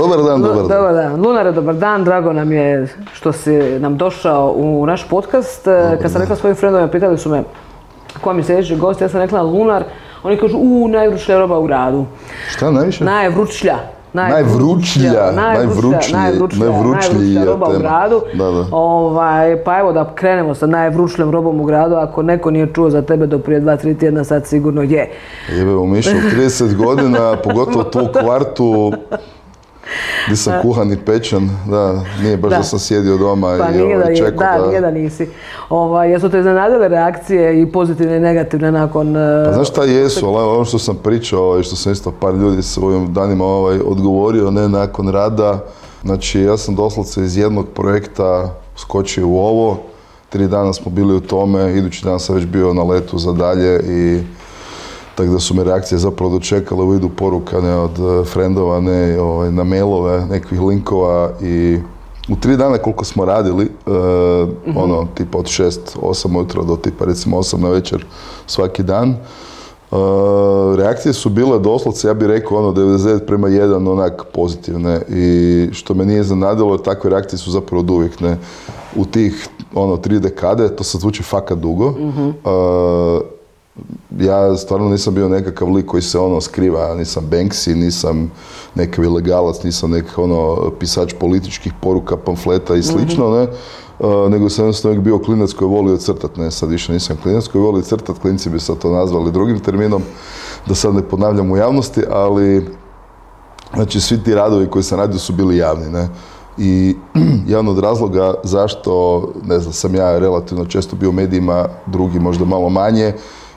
Dobar dan, dobar dan. Dobar dan. Lunare, dobar dan. Drago nam je što si nam došao u naš podcast. Kad sam rekla svojim friendovima, pitali su me ko mi je sljedeći gost, ja sam rekla Lunar. Oni kažu, u, najvrućlja roba u gradu. Šta najviše? Najvrućlja. Najvrućlja, najvrućlija, najvrućliji, najvrućlija roba u gradu. Da, da. Ovaj, pa evo da krenemo sa najvrućljom robom u gradu. Ako neko nije čuo za tebe do prije dva, tri tjedna, sad sigurno je. Jebe, u Mišu 30 godina, pogotovo tu kvartu, gdje sam kuhan i pečen, da, nije baš da, Da. sam sjedio doma Pa i ovaj, čekao da, da... nije da nisi. Ovaj, jesu te iznenadile reakcije i pozitivne i negativne nakon... eh, Pa znaš šta jesu, ali ono što sam pričao i što sam isto par ljudi s ovim danima ovaj, odgovorio, ne nakon rada. Znači, ja sam doslovce iz jednog projekta skočio u ovo, tri dana smo bili u tome, idući dan sam već bio na letu za dalje i tako da su me reakcije zapravo dočekale u vidu poruka ne, od eh, frendova, ne, ovaj, na mailove, nekih linkova i u tri dana koliko smo radili, eh, ono, tipa od 6, 8 ujutro do tipa recimo 8 na večer svaki dan, eh, reakcije su bile doslovce, ja bih rekao, ono, 99 prema 1 onak pozitivne. I što me nije zanadilo, takve reakcije su zapravo od uvijek, ne. U tih, ono, tri dekade, to sad zvuči fakat dugo, eh, ja stvarno nisam bio nekakav lik koji se ono skriva, ja nisam Banksy, nisam nekakav ilegalac, nisam nekakav ono pisač političkih poruka, pamfleta i slično, ne, Uh, nego sam jednostavno uvijek bio klinac koji je volio crtat, ne, sad više nisam klinac koji voli crtat, klinci bi sad to nazvali drugim terminom, da sad ne ponavljam u javnosti, ali Znači, svi ti radovi koji sam radio su bili javni, ne. I jedan od razloga zašto, ne znam, sam ja relativno često bio u medijima, drugi možda malo manje,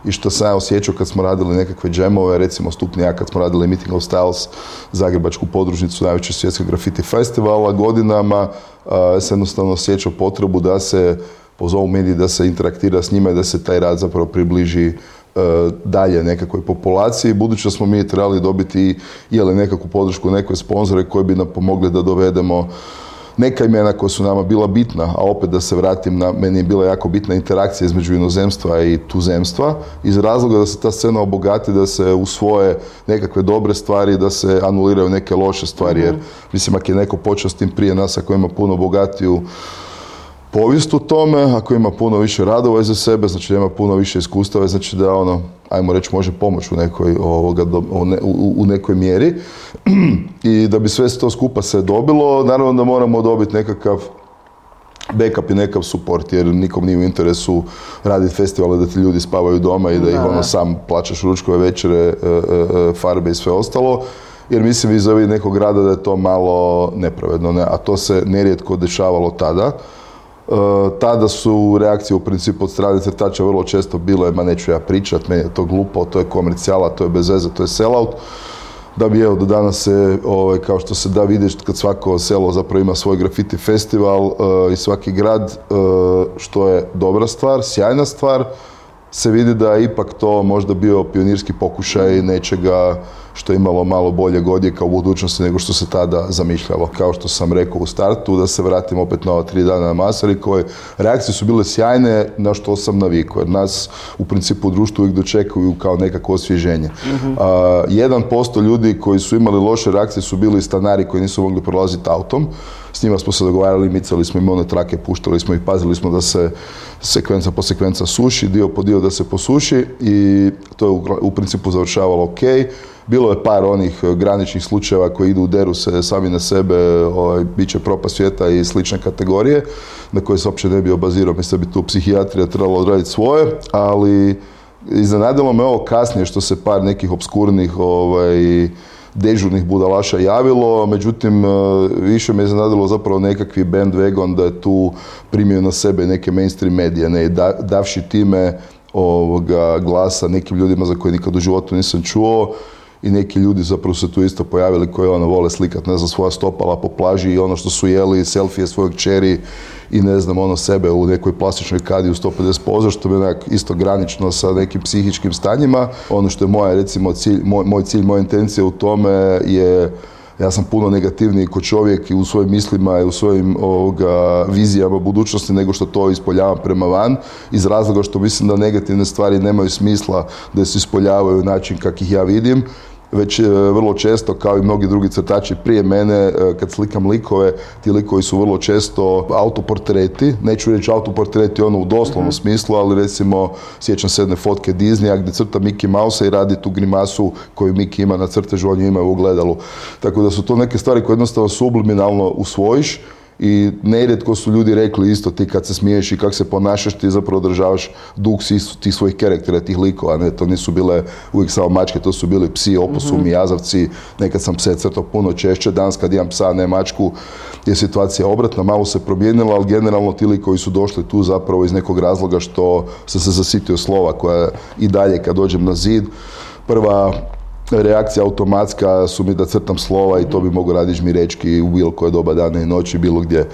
i što sam ja osjećao kad smo radili nekakve džemove, recimo stupni ja kad smo radili Meeting of Styles, Zagrebačku podružnicu najvećeg svjetskog graffiti festivala godinama, sam jednostavno osjećao potrebu da se pozovu mediji, da se interaktira s njima i da se taj rad zapravo približi e, dalje nekakvoj populaciji, budući da smo mi trebali dobiti ili nekakvu podršku, neke sponzore koji bi nam pomogli da dovedemo neka imena koja su nama bila bitna, a opet da se vratim na, meni je bila jako bitna interakcija između inozemstva i tuzemstva, iz razloga da se ta scena obogati, da se usvoje nekakve dobre stvari, da se anuliraju neke loše stvari, jer mislim ako je neko počeo s tim prije nas, ako ima puno bogatiju povijest u tome, ako ima puno više radova iza sebe, znači da ima puno više iskustava, znači da ono, ajmo reći, može pomoći u nekoj, ovoga, do- u, ne- u- u nekoj mjeri. I da bi sve to skupa se dobilo, naravno da moramo dobiti nekakav backup i nekakav support, jer nikom nije u interesu raditi festivale da ti ljudi spavaju doma i da ih ono sam plaćaš ručkove večere, e, e, e, farbe i sve ostalo. Jer mislim vi za nekog rada da je to malo nepravedno, ne? a to se nerijetko dešavalo tada. E, tada su reakcije u principu od strane crtača vrlo često bile, ma neću ja pričat, meni je to glupo, to je komercijala, to je bez veze, to je sellout. Da bi evo do danas se, ovaj, kao što se da vidjeti kad svako selo zapravo ima svoj grafiti festival e, i svaki grad, e, što je dobra stvar, sjajna stvar, se vidi da je ipak to možda bio pionirski pokušaj nečega što je imalo malo bolje godijeka u budućnosti nego što se tada zamišljalo. Kao što sam rekao u startu, da se vratim opet na ova tri dana na Masari koje reakcije su bile sjajne na što sam navikao. Jer nas u principu u društvu uvijek dočekuju kao nekako osvježenje. A, 1% ljudi koji su imali loše reakcije su bili stanari koji nisu mogli prolaziti autom. S njima smo se dogovarali, micali smo im one trake, puštali smo ih, pazili smo da se sekvenca po sekvenca suši, dio po dio da se posuši i to je u, u principu završavalo ok. Bilo je par onih e, graničnih slučajeva koji idu deru se sami na sebe, ovaj, bit će propast svijeta i slične kategorije, na koje se uopće ne bi obazirao, mislim da bi tu psihijatrija trebala odraditi svoje, ali iznenadilo me ovo kasnije što se par nekih obskurnih ovaj, dežurnih budalaša javilo, međutim, e, više me iznenadilo zapravo nekakvi bandwagon da je tu primio na sebe neke mainstream medije, ne, da, davši time ovoga glasa nekim ljudima za koje nikad u životu nisam čuo i neki ljudi zapravo se tu isto pojavili koji ono vole slikat, ne znam, svoja stopala po plaži i ono što su jeli, selfije svojeg čeri i ne znam, ono sebe u nekoj plastičnoj kadi u 150 poza, što je onak isto granično sa nekim psihičkim stanjima. Ono što je moja, recimo, cilj, moj, moj cilj, moja intencija u tome je ja sam puno negativniji kao čovjek i u svojim mislima i u svojim ovoga, vizijama budućnosti nego što to ispoljavam prema van iz razloga što mislim da negativne stvari nemaju smisla da se ispoljavaju na način kak ih ja vidim već e, vrlo često, kao i mnogi drugi crtači prije mene, e, kad slikam likove, ti likovi su vrlo često autoportreti, neću reći autoportreti ono u doslovnom smislu, ali recimo sjećam se jedne fotke Disneya gdje crta Mickey Mouse i radi tu grimasu koju Mickey ima na crtežu, on ju ima u ogledalu. Tako da su to neke stvari koje jednostavno subliminalno usvojiš i nerijetko su ljudi rekli isto ti kad se smiješ i kako se ponašaš ti zapravo održavaš duh tih svojih karaktera, tih likova, ne, to nisu bile uvijek samo mačke, to su bili psi, oposumi, mm jazavci, nekad sam pse crtao puno češće, danas kad imam psa, ne mačku, je situacija obratna, malo se promijenila, ali generalno ti likovi su došli tu zapravo iz nekog razloga što sam se zasitio slova koja i dalje kad dođem na zid, prva reakcija automatska su mi da crtam slova i to bi mogu raditi žmirečki u bilo koje doba dana i noći, bilo gdje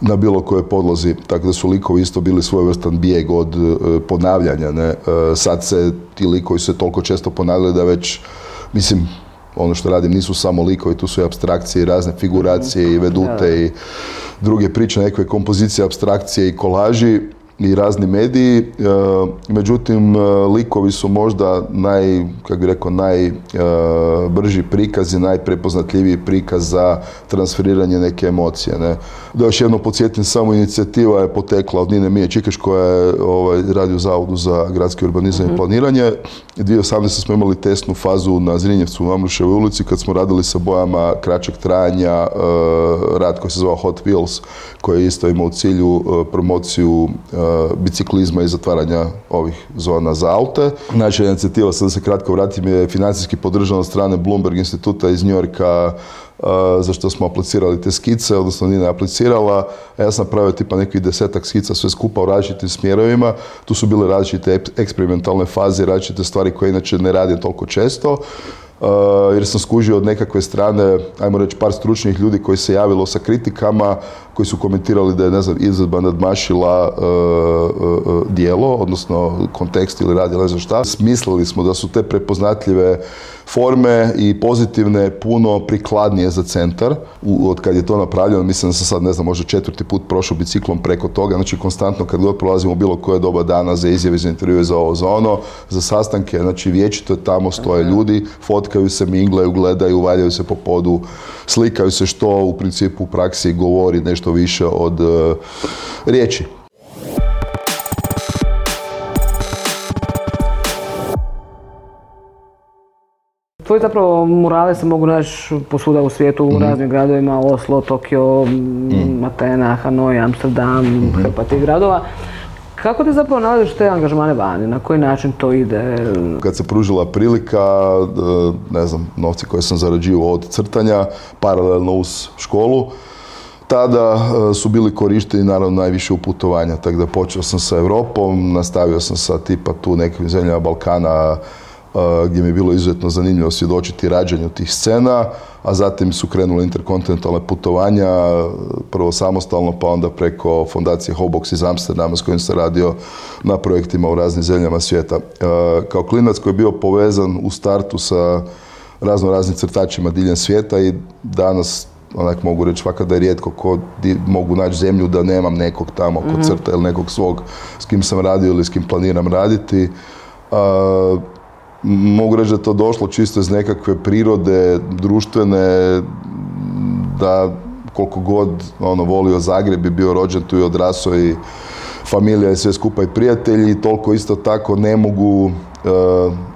na bilo kojoj podlozi, tako da su likovi isto bili svojevrstan bijeg od e, ponavljanja. Ne? E, sad se ti likovi se toliko često ponavljaju da već, mislim, ono što radim nisu samo likovi, tu su i abstrakcije i razne figuracije i vedute i druge priče, neke kompozicije, abstrakcije i kolaži i razni mediji, e, međutim e, likovi su možda naj, kako bi rekao, najbrži prikaz i najprepoznatljiviji prikaz za transferiranje neke emocije. Ne. Da još jedno podsjetim, samo inicijativa je potekla od Nine Mije Čikeš koja je ovaj, radi u Zavodu za gradski urbanizam i mhm. planiranje. 2018. smo imali testnu fazu na Zrinjevcu u Mamruševoj ulici kad smo radili sa bojama kraćeg trajanja e, rad koji se zvao Hot Wheels koji je isto imao u cilju promociju biciklizma i zatvaranja ovih zona za aute. Naša inicijativa, sad da se kratko vratim, je financijski podržana od strane Bloomberg instituta iz Njorka za što smo aplicirali te skice, odnosno Nina je aplicirala, a ja sam napravio tipa nekih desetak skica sve skupa u različitim smjerovima. Tu su bile različite eksperimentalne faze, različite stvari koje inače ne radim toliko često. Uh, jer sam skužio od nekakve strane, ajmo reći, par stručnih ljudi koji se javilo sa kritikama, koji su komentirali da je, ne znam, izvedba nadmašila uh, uh, dijelo, odnosno kontekst ili radi, ne znam šta. Smislili smo da su te prepoznatljive forme i pozitivne puno prikladnije za centar. od kad je to napravljeno, mislim da sam sad, ne znam, možda četvrti put prošao biciklom preko toga, znači konstantno kad god prolazimo u bilo koje doba dana za izjave, za intervjue, za ovo, za ono, za sastanke, znači vječito je tamo stoje ljudi, fotkaju se, minglaju, gledaju, valjaju se po podu, slikaju se što u principu u praksi govori nešto više od uh, riječi. Tvoji zapravo murale se mogu naći posvuda u svijetu, u mhm. raznim gradovima, Oslo, Tokio, mm. Atena, Hanoi, Amsterdam, mm tih gradova. Kako ti zapravo nalaziš te angažmane vani? Na koji način to ide? Kad se pružila prilika, e, ne znam, novci koje sam zarađivao od crtanja, paralelno uz školu, tada e, su bili korišteni naravno najviše u putovanja, tako da počeo sam sa Europom, nastavio sam sa tipa tu nekim zemljama Balkana, gdje mi je bilo izuzetno zanimljivo svjedočiti rađanju tih scena, a zatim su krenule interkontinentalne putovanja, prvo samostalno, pa onda preko fondacije Hobox iz Amsterdama s kojim sam radio na projektima u raznim zemljama svijeta. Kao klinac koji je bio povezan u startu sa razno raznim crtačima diljem svijeta i danas onak mogu reći svaka da je rijetko ko mogu naći zemlju da nemam nekog tamo kod mm crta ili nekog svog s kim sam radio ili s kim planiram raditi. Mogu reći da je to došlo čisto iz nekakve prirode društvene, da koliko god ono, volio Zagreb i bio rođen tu i odrasao i familija i sve skupa i prijatelji, toliko isto tako ne mogu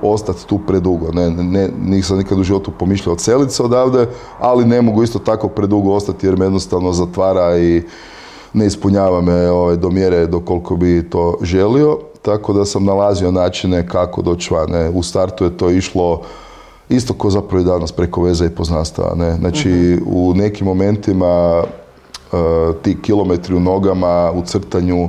ostati tu predugo. Ne, ne, nisam nikad u životu pomišljao odseliti se odavde, ali ne mogu isto tako predugo ostati jer me jednostavno zatvara i ne ispunjava me ovaj, do mjere do koliko bi to želio tako da sam nalazio načine kako doći van. U startu je to išlo isto ko zapravo i danas preko veze i poznanstava. Ne? Znači, mhm. u nekim momentima uh, ti kilometri u nogama, u crtanju,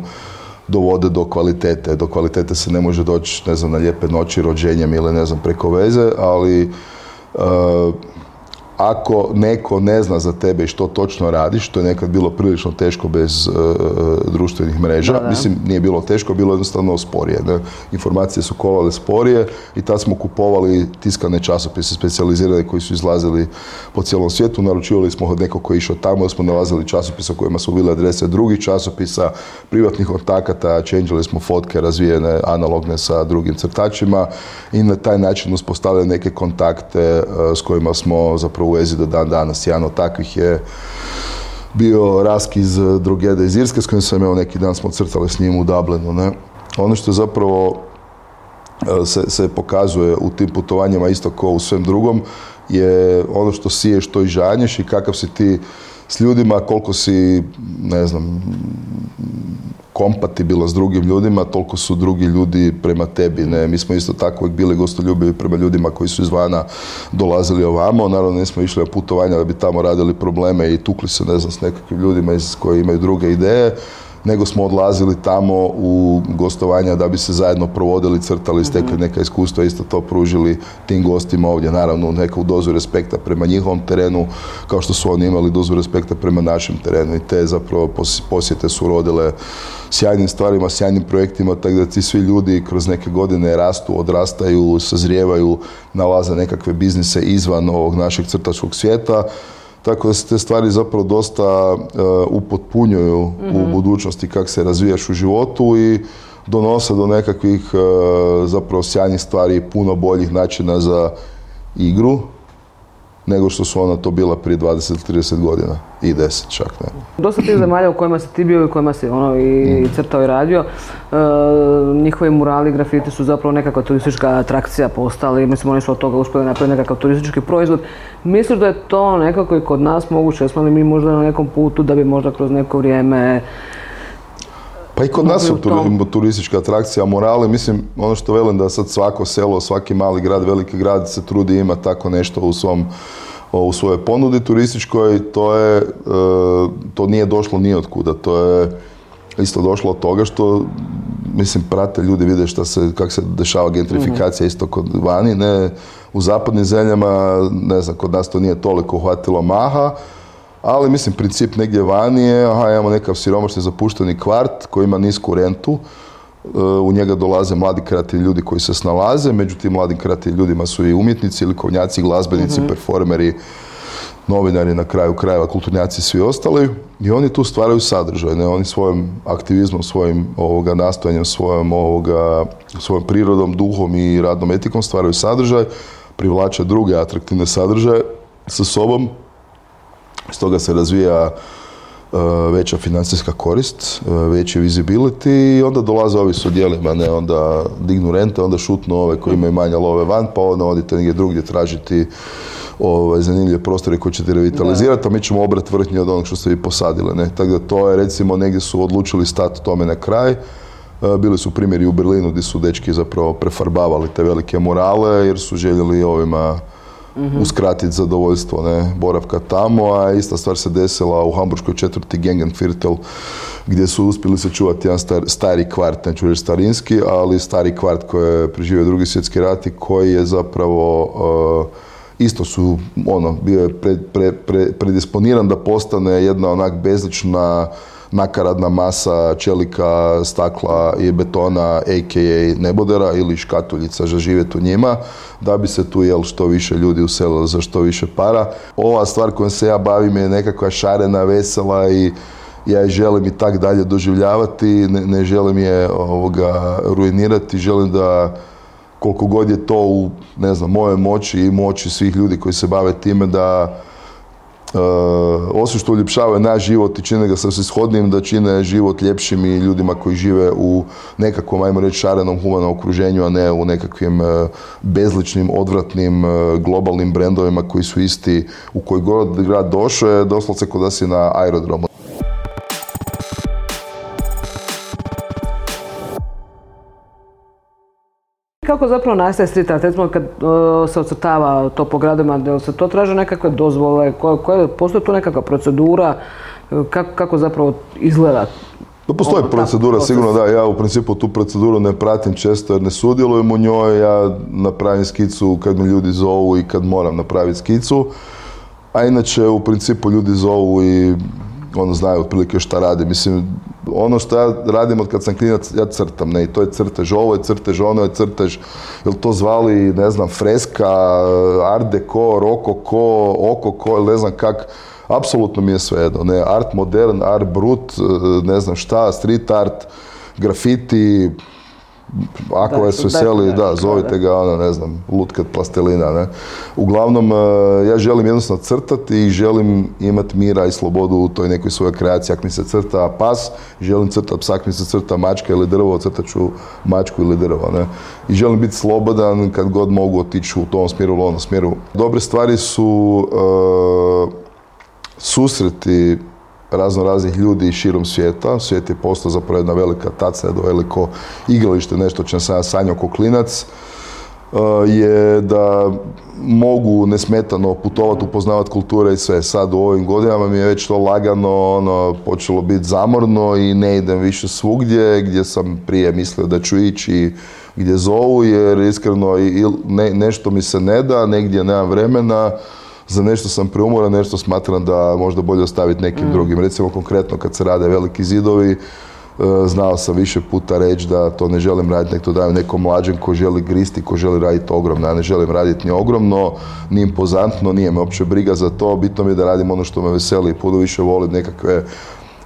dovode do kvalitete. Do kvalitete se ne može doći, ne znam, na lijepe noći, rođenjem ili ne znam, preko veze, ali uh, ako neko ne zna za tebe i što točno radiš, što je nekad bilo prilično teško bez e, društvenih mreža, mislim nije bilo teško, bilo jednostavno sporije. Ne? Informacije su kolale sporije i tad smo kupovali tiskane časopise specijalizirane koji su izlazili po cijelom svijetu, naručivali smo od nekog koji je išao tamo, smo nalazili časopisa u kojima su bile adrese drugih časopisa, privatnih kontakata, čenđali smo fotke razvijene analogne sa drugim crtačima i na taj način uspostavili neke kontakte e, s kojima smo zapravo vezi do dan danas. Jedan od takvih je bio Raski iz Drugeda iz Irske s kojim sam imao neki dan smo crtali s njim u Dublinu. Ne? Ono što je zapravo e, se, se pokazuje u tim putovanjima isto kao u svem drugom je ono što siješ, to i žanješ i kakav si ti s ljudima, koliko si, ne znam, kompatibilan s drugim ljudima, toliko su drugi ljudi prema tebi. Ne? Mi smo isto tako bili gostoljubivi prema ljudima koji su izvana dolazili ovamo. Naravno nismo išli na putovanja da bi tamo radili probleme i tukli se ne znam s nekakvim ljudima iz, koji imaju druge ideje nego smo odlazili tamo u gostovanja da bi se zajedno provodili, crtali, stekli mhm. neka iskustva, isto to pružili tim gostima ovdje. Naravno, neku dozu respekta prema njihovom terenu, kao što su oni imali dozu respekta prema našem terenu i te zapravo posjete su rodile sjajnim stvarima, sjajnim projektima, tako da ti svi ljudi kroz neke godine rastu, odrastaju, sazrijevaju, nalaze nekakve biznise izvan ovog našeg crtačkog svijeta. Tako da se te stvari zapravo dosta uh, upotpunjuju u mhm. budućnosti kako se razvijaš u životu i donose do nekakvih uh, zapravo sjajnih stvari i puno boljih načina za igru nego što su ona to bila prije 20-30 godina i 10 čak. Ne. Dosta tih zemalja u kojima si ti bio i u kojima si ono i mm. crtao i radio, e, njihovi murali, grafiti su zapravo nekakva turistička atrakcija postali, mislim oni su od toga uspjeli napraviti nekakav turistički proizvod. Misliš da je to nekako i kod nas moguće, smo li mi možda na nekom putu da bi možda kroz neko vrijeme pa i kod nas su turistička atrakcija, morale, mislim, ono što velim da sad svako selo, svaki mali grad, veliki grad se trudi ima tako nešto u svom u svojoj ponudi turističkoj, to je, e, to nije došlo ni od kuda, to je isto došlo od toga što, mislim, prate ljudi, vide šta se, kako se dešava gentrifikacija isto kod vani, ne, u zapadnim zemljama, ne znam, kod nas to nije toliko uhvatilo maha, ali mislim princip negdje vani je, aha, imamo nekav siromašni zapušteni kvart koji ima nisku rentu, e, u njega dolaze mladi kreativni ljudi koji se snalaze, među tim mladim kreativnim ljudima su i umjetnici, likovnjaci, glazbenici, mm performeri, novinari na kraju krajeva, kulturnjaci i svi ostali i oni tu stvaraju sadržaj, ne? oni svojim aktivizmom, svojim ovoga, nastojanjem, svojom, ovoga, svojom prirodom, duhom i radnom etikom stvaraju sadržaj, privlače druge atraktivne sadržaje sa sobom Stoga se razvija e, veća financijska korist, e, veći visibility i onda dolaze ovi s odjelima, ne, onda dignu rente, onda šutnu ove koji imaju manje love van, pa onda odite negdje drugdje tražiti ovaj, zanimljive prostore koje ćete revitalizirati, a mi ćemo obrat vrhnji od onog što ste vi posadili. Ne? Tako da to je, recimo, negdje su odlučili stati tome na kraj. E, bili su primjeri u Berlinu gdje su dečki zapravo prefarbavali te velike murale jer su željeli ovima mm uskratiti zadovoljstvo ne, boravka tamo, a ista stvar se desila u Hamburškoj četvrti Gengenviertel gdje su uspjeli sačuvati jedan stari kvart, neću reći starinski, ali stari kvart koji je preživio drugi svjetski rat i koji je zapravo uh, isto su, ono, bio je predisponiran da postane jedna onak bezlična nakaradna masa čelika, stakla i betona, a.k.a. nebodera ili škatuljica za živjeti u njima, da bi se tu jel što više ljudi uselilo za što više para. Ova stvar kojom se ja bavim je nekakva šarena, vesela i ja je želim i tak dalje doživljavati, ne, ne želim je ovoga ruinirati, želim da koliko god je to u, ne znam, moje moći i moći svih ljudi koji se bave time da osim što uljepšavaju naš život i čine ga shodnim da čine život ljepšim i ljudima koji žive u nekakvom, ajmo reći, šarenom humanom okruženju, a ne u nekakvim uh, bezličnim, odvratnim, uh, globalnim brendovima koji su isti u koji god grad došao je doslovce kod da si na aerodromu. Kako zapravo nastaje street art? Recimo kad se ocrtava to po gradima, da se to traže nekakve dozvole, koje, postoji tu nekakva procedura, kako, kako zapravo izgleda no, postoji ono, procedura, sigurno da. Ja u principu tu proceduru ne pratim često jer ne sudjelujem u njoj. Ja napravim skicu kad me ljudi zovu i kad moram napraviti skicu. A inače, u principu ljudi zovu i ono znaju otprilike šta radi. Mislim, ono što ja radim od kad sam klinac, ja crtam, ne, i to je crtež, ovo je crtež, ono je crtež, jel to zvali, ne znam, freska, art deco, rokoko, okoko, ili ne znam kak, apsolutno mi je svejedno, ne, art modern, art brut, ne znam šta, street art, grafiti, ako Da, vas su veseli, da, zovite ga, ono, ne znam, lutkat plastelina, ne. Uglavnom, e, ja želim jednostavno crtati i želim imati mira i slobodu u toj nekoj svojoj kreaciji. Ako mi se crta pas, želim crtati psa, ako mi se crta mačka ili drvo, crtat ću mačku ili drvo, ne. I želim biti slobodan kad god mogu otići u tom smjeru ili onom smjeru. Dobre stvari su e, susreti razno raznih ljudi širom svijeta. Svijet je postao zapravo jedna velika taca, jedno veliko igralište, nešto čem sam ja sanjao ko klinac, uh, je da mogu nesmetano putovati, upoznavati kulture i sve. Sad u ovim godinama mi je već to lagano ono, počelo biti zamorno i ne idem više svugdje gdje sam prije mislio da ću ići i gdje zovu jer iskreno nešto mi se ne da, negdje nemam vremena, za nešto sam preumoran, nešto smatram da možda bolje ostaviti nekim drugim. Recimo konkretno kad se rade veliki zidovi, e, znao sam više puta reći da to ne želim raditi, nek to dajem nekom mlađem ko želi gristi, ko želi raditi ogromno. Ja ne želim raditi ni ogromno, ni impozantno, nije me uopće briga za to, bitno mi je da radim ono što me veseli, puno više volim nekakve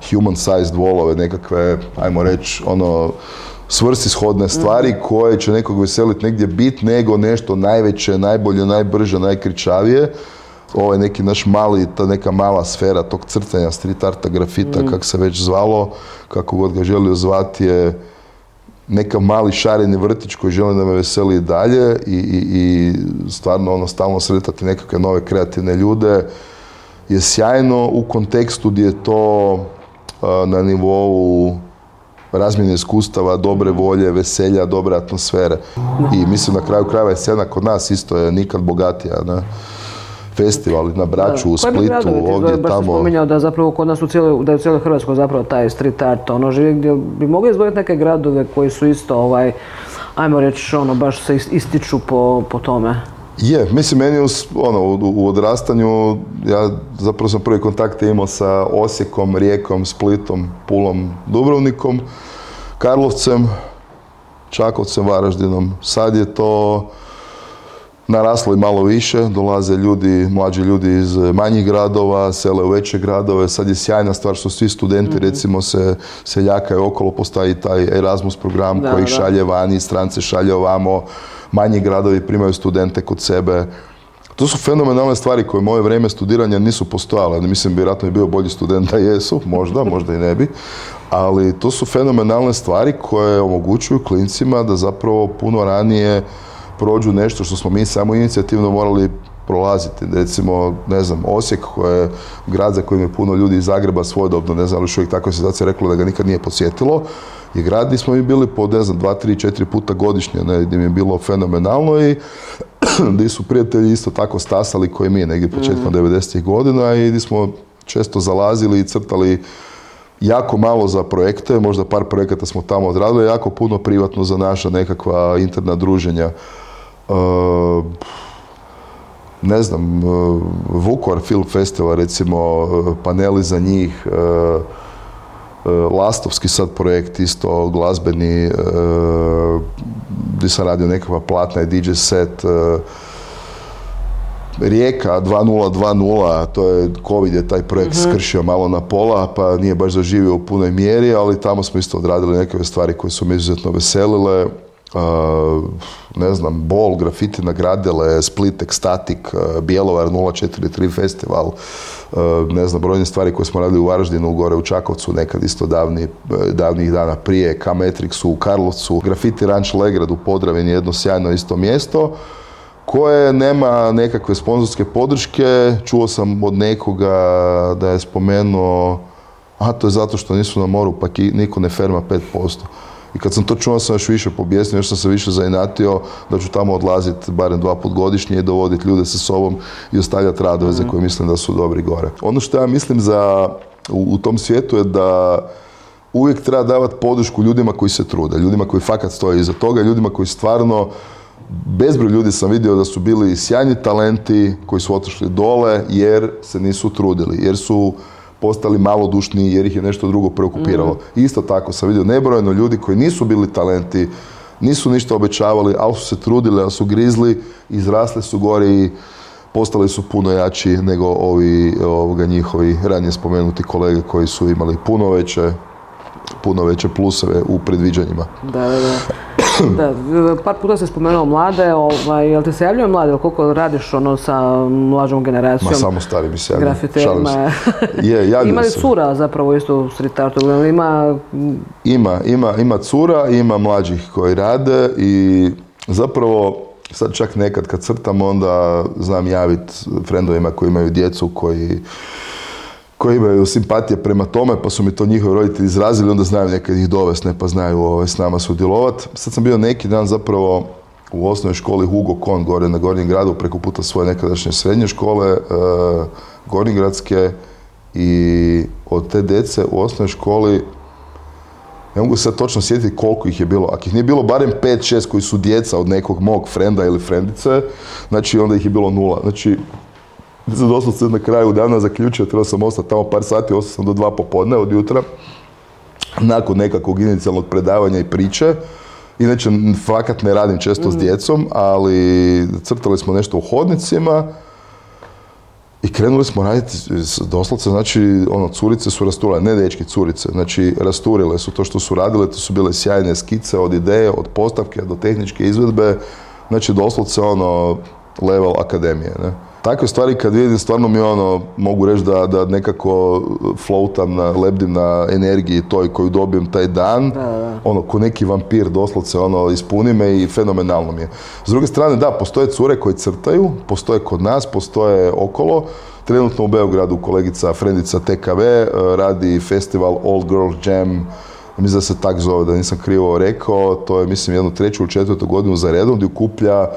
human sized volove, nekakve, ajmo reći, ono, svrsishodne stvari koje će nekog veseliti negdje bit, nego nešto najveće, najbolje, najbrže, najkričavije. Ovo je neki naš mali, ta neka mala sfera tog crtanja, street arta, grafita, kak se već zvalo, kako god ga želio zvati je neka mali šareni vrtić koji želi da me veseli i dalje i, i, i stvarno ono stalno sretati nekakve nove kreativne ljude je sjajno u kontekstu gdje je to na nivou razmjene iskustava, dobre volje, veselja, dobre atmosfere. I mislim na kraju krajeva je scena kod nas isto je nikad bogatija. Ne? Festivali na Braču, u Koji bi Splitu, ti ovdje? Baš tamo. spominjao da zapravo kod nas u cijeloj, da je u cijeloj Hrvatskoj zapravo taj street art ono živi gdje bi mogli izdvojiti neke gradove koji su isto ovaj, ajmo reći ono baš se is- ističu po, po tome. Je, mislim, meni u, ono, u, u odrastanju, ja zapravo sam prvi kontakt imao sa Osijekom, Rijekom, Splitom, Pulom, Dubrovnikom, Karlovcem, Čakovcem, Varaždinom. Sad je to naraslo i malo više, dolaze ljudi, mlađi ljudi iz manjih gradova, sele u veće gradove, sad je sjajna stvar što svi studenti recimo se seljakaju okolo, postoji taj Erasmus program Da, koji ih da. šalje vani, strance šalje ovamo, manji gradovi primaju studente kod sebe. To su fenomenalne stvari koje moje vrijeme studiranja nisu postojale. Mislim, vjerojatno bi bio bolji student da jesu, možda, možda i ne bi. Ali to su fenomenalne stvari koje omogućuju klincima da zapravo puno ranije prođu nešto što smo mi samo inicijativno morali prolaziti. Recimo, ne znam, Osijek koji je grad za kojim je puno ljudi iz Zagreba svojedobno, ne znam, ali još uvijek takva situacija rekla da ga nikad nije posjetilo, je grad gdje smo mi bili po, ne znam, dva, tri, četiri puta godišnje, ne, gdje mi je bilo fenomenalno i gdje su prijatelji isto tako stasali koji mi, negdje početkom 90-ih godina i gdje smo često zalazili i crtali jako malo za projekte, možda par projekata smo tamo odradili, jako puno privatno za naša nekakva interna druženja. E, ne znam, e, Vukovar Film Festival, recimo, e, paneli za njih, Lastovski sad projekt, isto glazbeni, gdje sam radio nekakva platna i DJ set, Rijeka 2020, to je Covid je taj projekt skršio malo na pola, pa nije baš zaživio u punoj mjeri, ali tamo smo isto odradili neke stvari koje su me izuzetno veselile. Ne znam, Bol, grafiti nagradile, Split, Ekstatik, uh, Bjelovar 043 festival, uh, ne znam, brojne stvari koje smo radili u Varaždinu, gore u Čakovcu, nekad isto davni, davnih dana prije, K-Matrixu u Karlovcu, grafiti Ranch Legrad u Podravini, jedno sjajno isto mjesto koje nema nekakve sponzorske podrške. Čuo sam od nekoga da je spomenuo a to je zato što nisu na moru pa niko ne ferma 5%. I kad sam to čuo sam još više pobjesnio, još sam se više zainatio da ću tamo odlaziti barem dva put godišnje i dovoditi ljude sa sobom i ostavljati radove za koje mislim da su dobri gore. Ono što ja mislim za, u, u tom svijetu je da uvijek treba davati podršku ljudima koji se trude, ljudima koji fakat stoje iza toga, ljudima koji stvarno bezbroj ljudi sam vidio da su bili sjajni talenti koji su otišli dole jer se nisu trudili, jer su postali malodušni jer ih je nešto drugo preokupiralo. Mm. Isto tako sam vidio nebrojeno ljudi koji nisu bili talenti, nisu ništa obećavali, ali su se trudili, ali su grizli, izrasli su gore i postali su puno jači nego ovi ovoga, njihovi ranije spomenuti kolege koji su imali puno veće puno veće pluseve u predviđanjima. Da, da, da. Da, par puta se spomenuo mlade, ovaj, jel te se javljaju mlade, koliko radiš ono sa mlađom generacijom? Ma samo stari mi se javljaju. Je, Ima li cura zapravo isto u street artu? Ima... Ima, ima, ima cura, ima mlađih koji rade i zapravo sad čak nekad kad crtam onda znam javiti frendovima koji imaju djecu koji koji imaju simpatije prema tome, pa su mi to njihovi roditelji izrazili, onda znaju nekad ih dovesti, ne pa znaju ovaj, s nama sudjelovati. Sad sam bio neki dan zapravo u osnovnoj školi Hugo Kon, gore na Gornjem gradu, preko puta svoje nekadašnje srednje škole, e, Gornjegradske i od te dece u osnovnoj školi ne mogu se točno sjetiti koliko ih je bilo. Ako ih nije bilo barem 5-6 koji su djeca od nekog mog frenda ili frendice, znači onda ih je bilo nula. Znači, sam doslovce na kraju dana zaključio, trebao sam ostati tamo par sati, ostao sam do dva popodne od jutra, nakon nekakvog inicijalnog predavanja i priče. Inače, fakat ne radim često s mm. djecom, ali crtali smo nešto u hodnicima, i krenuli smo raditi doslovce, znači, ono, curice su rasturile, ne dečki, curice, znači, rasturile su to što su radile, to su bile sjajne skice od ideje, od postavke do tehničke izvedbe, znači, doslovce, ono, level akademije, ne. Takve stvari kad vidim, stvarno mi ono, mogu reći da, da nekako floatam, na, lebdim na energiji toj koju dobijem taj dan, ono, ko neki vampir doslovce, ono, ispuni me i fenomenalno mi je. S druge strane, da, postoje cure koje crtaju, postoje kod nas, postoje okolo, Trenutno u Beogradu kolegica, frendica TKV e, radi festival Old Girl Jam, mislim da se tak zove, da nisam krivo rekao, to je mislim jednu treću ili četvrtu godinu za redom gdje ukuplja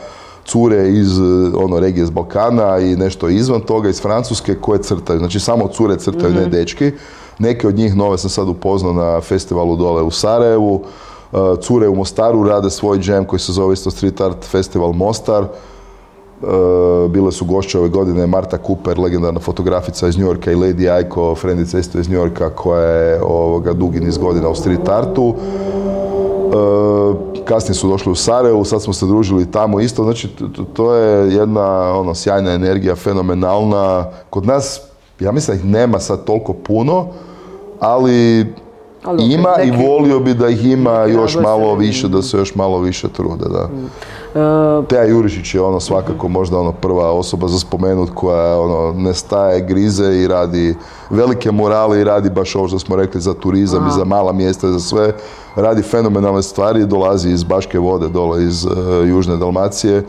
cure iz ono regije s Balkana i nešto izvan toga iz Francuske koje crtaju. Znači samo cure crtaju, ne mhm. dečki. Neke od njih nove sam sad upoznao na festivalu dole u Sarajevu. E, cure u Mostaru rade svoj jam koji se zove isto Street Art Festival Mostar. E, bile su gošće ove godine Marta Cooper, legendarna fotografica iz New Yorka i Lady Aiko, frendica isto iz New Yorka koja je ovoga, dugi niz godina u street artu. Kasnije su došli u Sarajevu, sad smo se družili tamo isto, znači to je jedna ono, sjajna energija, fenomenalna. Kod nas, ja mislim da ih nema sad toliko puno, ali ima i volio bi da ih ima još malo više, da se još malo više trude, da. Mm. Teja Jurišić je ono svakako možda ono prva osoba za spomenut koja ono ne staje, grize i radi velike morale i radi baš ovo što smo rekli za turizam i za mala mjesta, za sve. Radi fenomenalne stvari, dolazi iz Baške vode, dole iz uh, Južne Dalmacije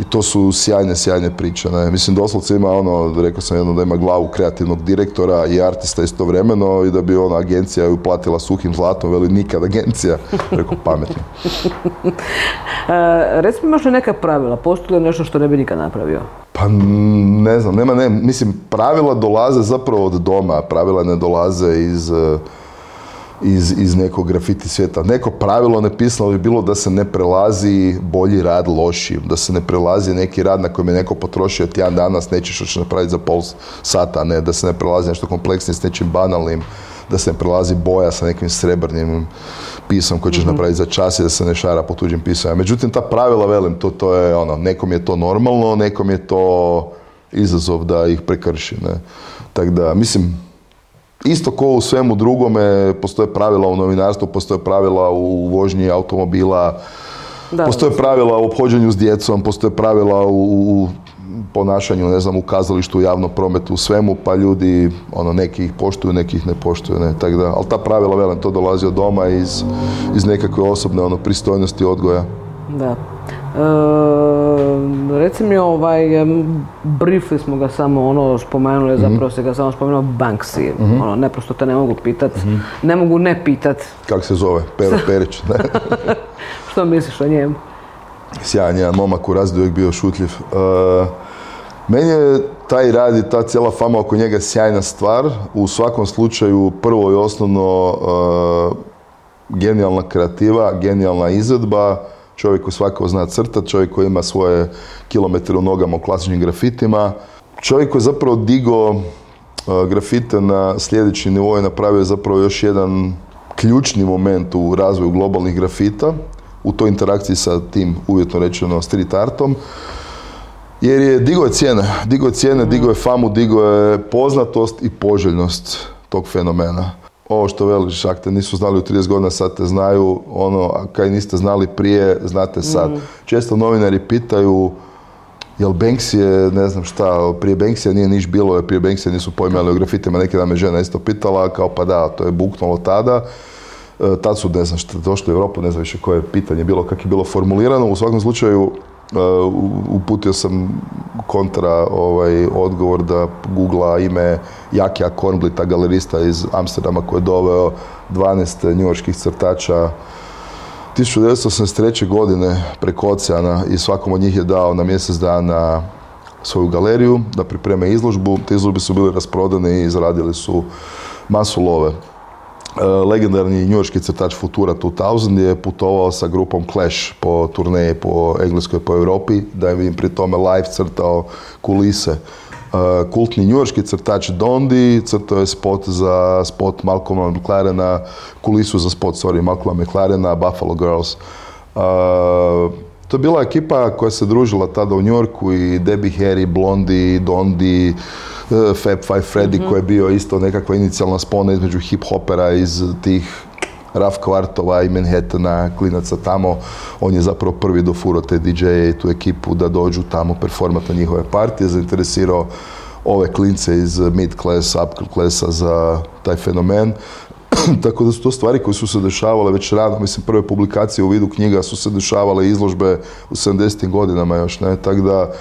i to su sjajne, sjajne priče. Ne? Mislim, doslovce ima ono, rekao sam jedno da ima glavu kreativnog direktora i artista istovremeno i da bi ona agencija ju platila suhim zlatom, veli nikad agencija. Rekao, pametno. uh, recimo, imaš li neka pravila? Postoji li nešto što ne bi nikad napravio? Pa ne znam, nema, ne, mislim, pravila dolaze zapravo od doma, pravila ne dolaze iz iz, iz nekog grafiti svijeta. Neko pravilo nepisano bi bilo da se ne prelazi bolji rad lošijim, da se ne prelazi neki rad na kojem je neko potrošio tjedan dana s nečim što će napraviti za pol sata, ne, da se ne prelazi nešto kompleksnije s nečim banalnim, da se ne prelazi boja sa nekim srebrnim pisom koji ćeš mm napraviti za čas i da se ne šara po tuđim pisama. Međutim, ta pravila, velim, to, to je ono, nekom je to normalno, nekom je to izazov da ih prekrši, ne. Tako da, mislim, Isto ko u svemu drugome, postoje pravila u novinarstvu, postoje pravila u vožnji automobila, postoje pravila u obhođenju s djecom, postoje pravila u, ponašanju, ne znam, u kazalištu, u javnom prometu, u svemu, pa ljudi, ono, neki ih poštuju, neki ih ne poštuju, ne, tako da, ali ta pravila, velim, to dolazi od doma iz, iz nekakve osobne, ono, pristojnosti odgoja. Da. E, reci mi ovaj, briefli smo ga samo ono spomenuli, mm zapravo se ga samo spomenuo Banksy, mm ono, neprosto te ne mogu pitat, mhm. ne mogu ne pitat. Kako se zove? Pero Perić, ne? Što misliš o njemu? Sjajan jedan momak u razdu uvijek bio šutljiv. Uh, meni je taj rad i ta cijela fama oko njega sjajna stvar. U svakom slučaju prvo i osnovno uh, genijalna kreativa, genijalna izvedba, čovjek koji svakako zna crtat, čovjek koji ima svoje kilometre u nogama u klasičnim grafitima, čovjek koji zapravo digo grafite na sljedeći nivo i napravio zapravo još jedan ključni moment u razvoju globalnih grafita u toj interakciji sa tim uvjetno rečeno street artom jer je digo je cijene, digo je cijene, digo je famu, digo je poznatost i poželjnost tog fenomena. Ovo što veliš, ak te nisu znali u 30 godina, sad te znaju, ono, a kaj niste znali prije, znate sad. Mm. Često novinari pitaju, jel Banksy je, ne znam šta, prije Banksy nije niš bilo, jer prije Banksy nisu pojmali o grafitima, neki dan me žena isto pitala, kao pa da, to je buknulo tada. E, tad su, ne znam šta, došli u Europu, ne znam više koje pitanje bilo, kako je bilo formulirano. U svakom slučaju, uputio sam kontra ovaj, odgovor da googla ime Jakija Kornblita, galerista iz Amsterdama koji je doveo 12 njujorskih crtača 1983. godine preko oceana i svakom od njih je dao na mjesec dana svoju galeriju da pripreme izložbu. Te izložbe su bile rasprodane i zaradili su masu love. E, legendarni njujorski crtač Futura 2000 je putovao sa grupom Clash po turneji po Engleskoj po Europi, da je im pri tome live crtao kulise. E, kultni njujorski crtač Dondi crtao je spot za spot Malcolma McLarena, kulisu za spot, sorry, Malcolma McLarena, Buffalo Girls. Uh, to je bila ekipa koja se družila tada u Njorku i Debbie Harry, Blondie, Dondi, uh, Fab Five Freddy mm koji je bio isto nekakva inicijalna spona između hip-hopera iz tih raf kvartova i Manhattana, klinaca tamo. On je zapravo prvi dofuro te DJ-e i tu ekipu da dođu tamo performati njihove partije, zainteresirao ove klince iz mid class, upper klasa za taj fenomen. Tako da su to stvari koje su se dešavale već rano, mislim prve publikacije u vidu knjiga su se dešavale izložbe u 70. godinama još, ne, tako da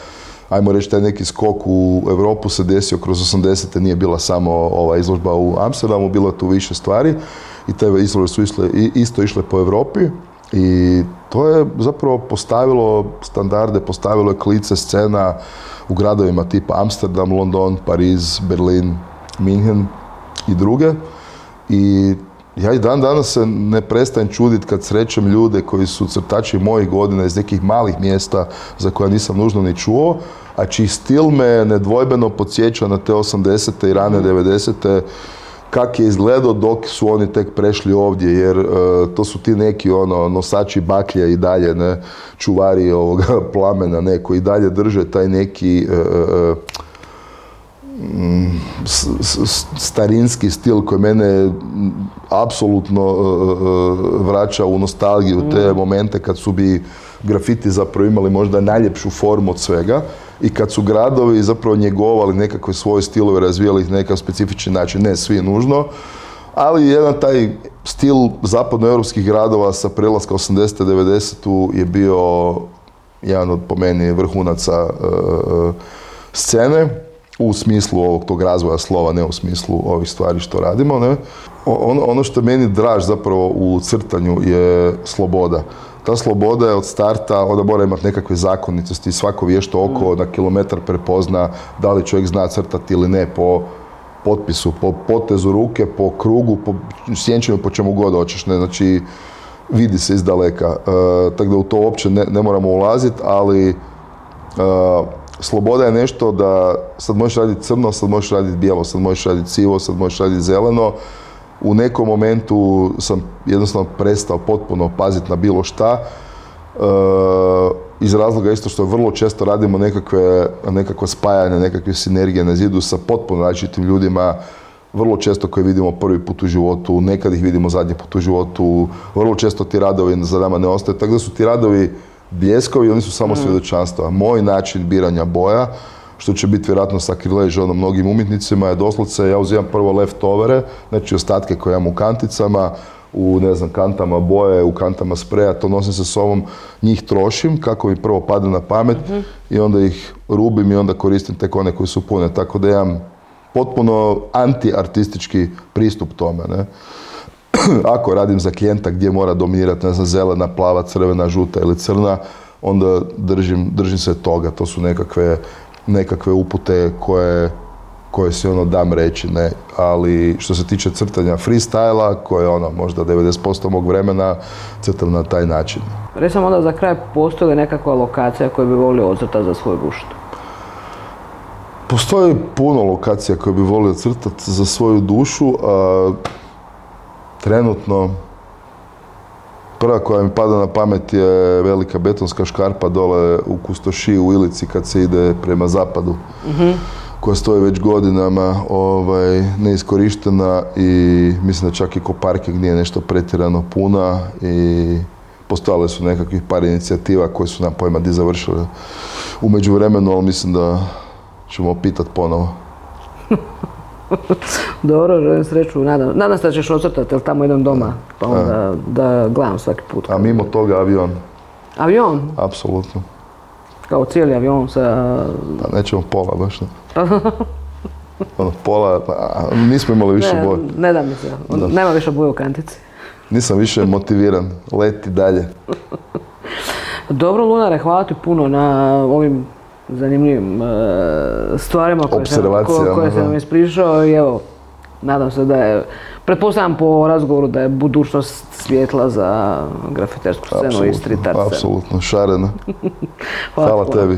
ajmo reći taj neki skok u Europu se desio kroz 80. nije bila samo ova izložba u Amsterdamu, bilo tu više stvari i te izložbe su išle, isto išle po Europi i to je zapravo postavilo standarde, postavilo je klice scena u gradovima tipa Amsterdam, London, Pariz, Berlin, Minhen i druge i ja i dan danas se ne prestajem čuditi kad srećem ljude koji su crtači mojih godina iz nekih malih mjesta za koja nisam nužno ni čuo, a čiji stil me nedvojbeno podsjeća na te 80. i rane 90. kak je izgledao dok su oni tek prešli ovdje, jer e, to su ti neki ono, nosači baklje i dalje, ne, čuvari ovoga plamena, neko i dalje drže taj neki e, e, starinski stil koji mene apsolutno e, e, vraća u nostalgiju te mm. momente kad su bi grafiti zapravo imali možda najljepšu formu od svega i kad su gradovi zapravo njegovali nekakve svoje stilove, razvijali ih nekakav specifični način, ne svi nužno, ali jedan taj stil zapadnoevropskih gradova sa prelaska 80. 90. je bio jedan od po meni vrhunaca uh, scene u smislu ovog tog razvoja slova, ne u smislu ovih stvari što radimo. Ne? Ono, ono što meni draž zapravo u crtanju je sloboda. Ta sloboda je od starta, onda mora imati nekakve zakonitosti, svako vješto oko na kilometar prepozna da li čovjek zna crtati ili ne po potpisu, po potezu ruke, po krugu, po sjenčanju, po čemu god hoćeš. Ne? Znači, vidi se iz daleka. E, tako da u to uopće ne, ne moramo ulaziti, ali e, sloboda je nešto da sad možeš raditi crno, sad možeš raditi bijelo, sad možeš raditi sivo, sad možeš raditi zeleno. U nekom momentu sam jednostavno prestao potpuno paziti na bilo šta. E, iz razloga isto što vrlo često radimo nekakve, nekakva spajanja, nekakve sinergije na zidu sa potpuno različitim ljudima, vrlo često koje vidimo prvi put u životu, nekad ih vidimo zadnji put u životu, vrlo često ti radovi za nama ne ostaju, tako da su ti radovi bljeskovi, oni su samo mm. svjedočanstva. Moj način biranja boja, što će biti vjerojatno sakrilež ono mnogim umjetnicima, je doslovce, ja uzimam prvo leftovere, znači ostatke koje imam u kanticama, u ne znam, kantama boje, u kantama spreja, to nosim sa sobom, njih trošim kako mi prvo padne na pamet mhm. i onda ih rubim i onda koristim tek one koji su pune. Tako da imam potpuno anti-artistički pristup tome. Ne? ako radim za klijenta gdje mora dominirati, ne znam, zelena, plava, crvena, žuta ili crna, onda držim, držim se toga. To su nekakve, nekakve upute koje koje si ono dam reći, ne. Ali što se tiče crtanja freestyla, koje je ono možda 90% mog vremena, crtam na taj način. Recimo onda za kraj postoji li nekakva lokacija koju bi volio ocrtati za svoj gušt? Postoji puno lokacija koje bi volio crtati za svoju dušu, a trenutno prva koja mi pada na pamet je velika betonska škarpa dole u Kustoši u Ilici kad se ide prema zapadu. koja stoji već godinama ovaj, neiskorištena i mislim da čak i ko parking nije nešto pretjerano puna i postojale su nekakvih par inicijativa koje su nam pojma di završile u međuvremenu, ali mislim da ćemo pitat ponovo. Dobro, želim sreću, nadam, nadam se da ćeš ocrtati, jer tamo idem doma, pa onda da gledam svaki put. A mimo toga avion, Avion, apsolutno. kao cijeli avion sa... Pa nećemo pola baš ne. Ono, pola, a, nismo imali više Ne, boje. ne da mi se, nema više boje u kantici. Nisam više motiviran, leti dalje. Dobro, Lunare, hvala ti puno na ovim zanimljivim e, stvarima koje sam, ko- koje sam ispričao i evo, nadam se da je, pretpostavljam po razgovoru da je budućnost svijetla za grafitersku scenu i street art scenu. apsolutno, šarena. Hvala tebi.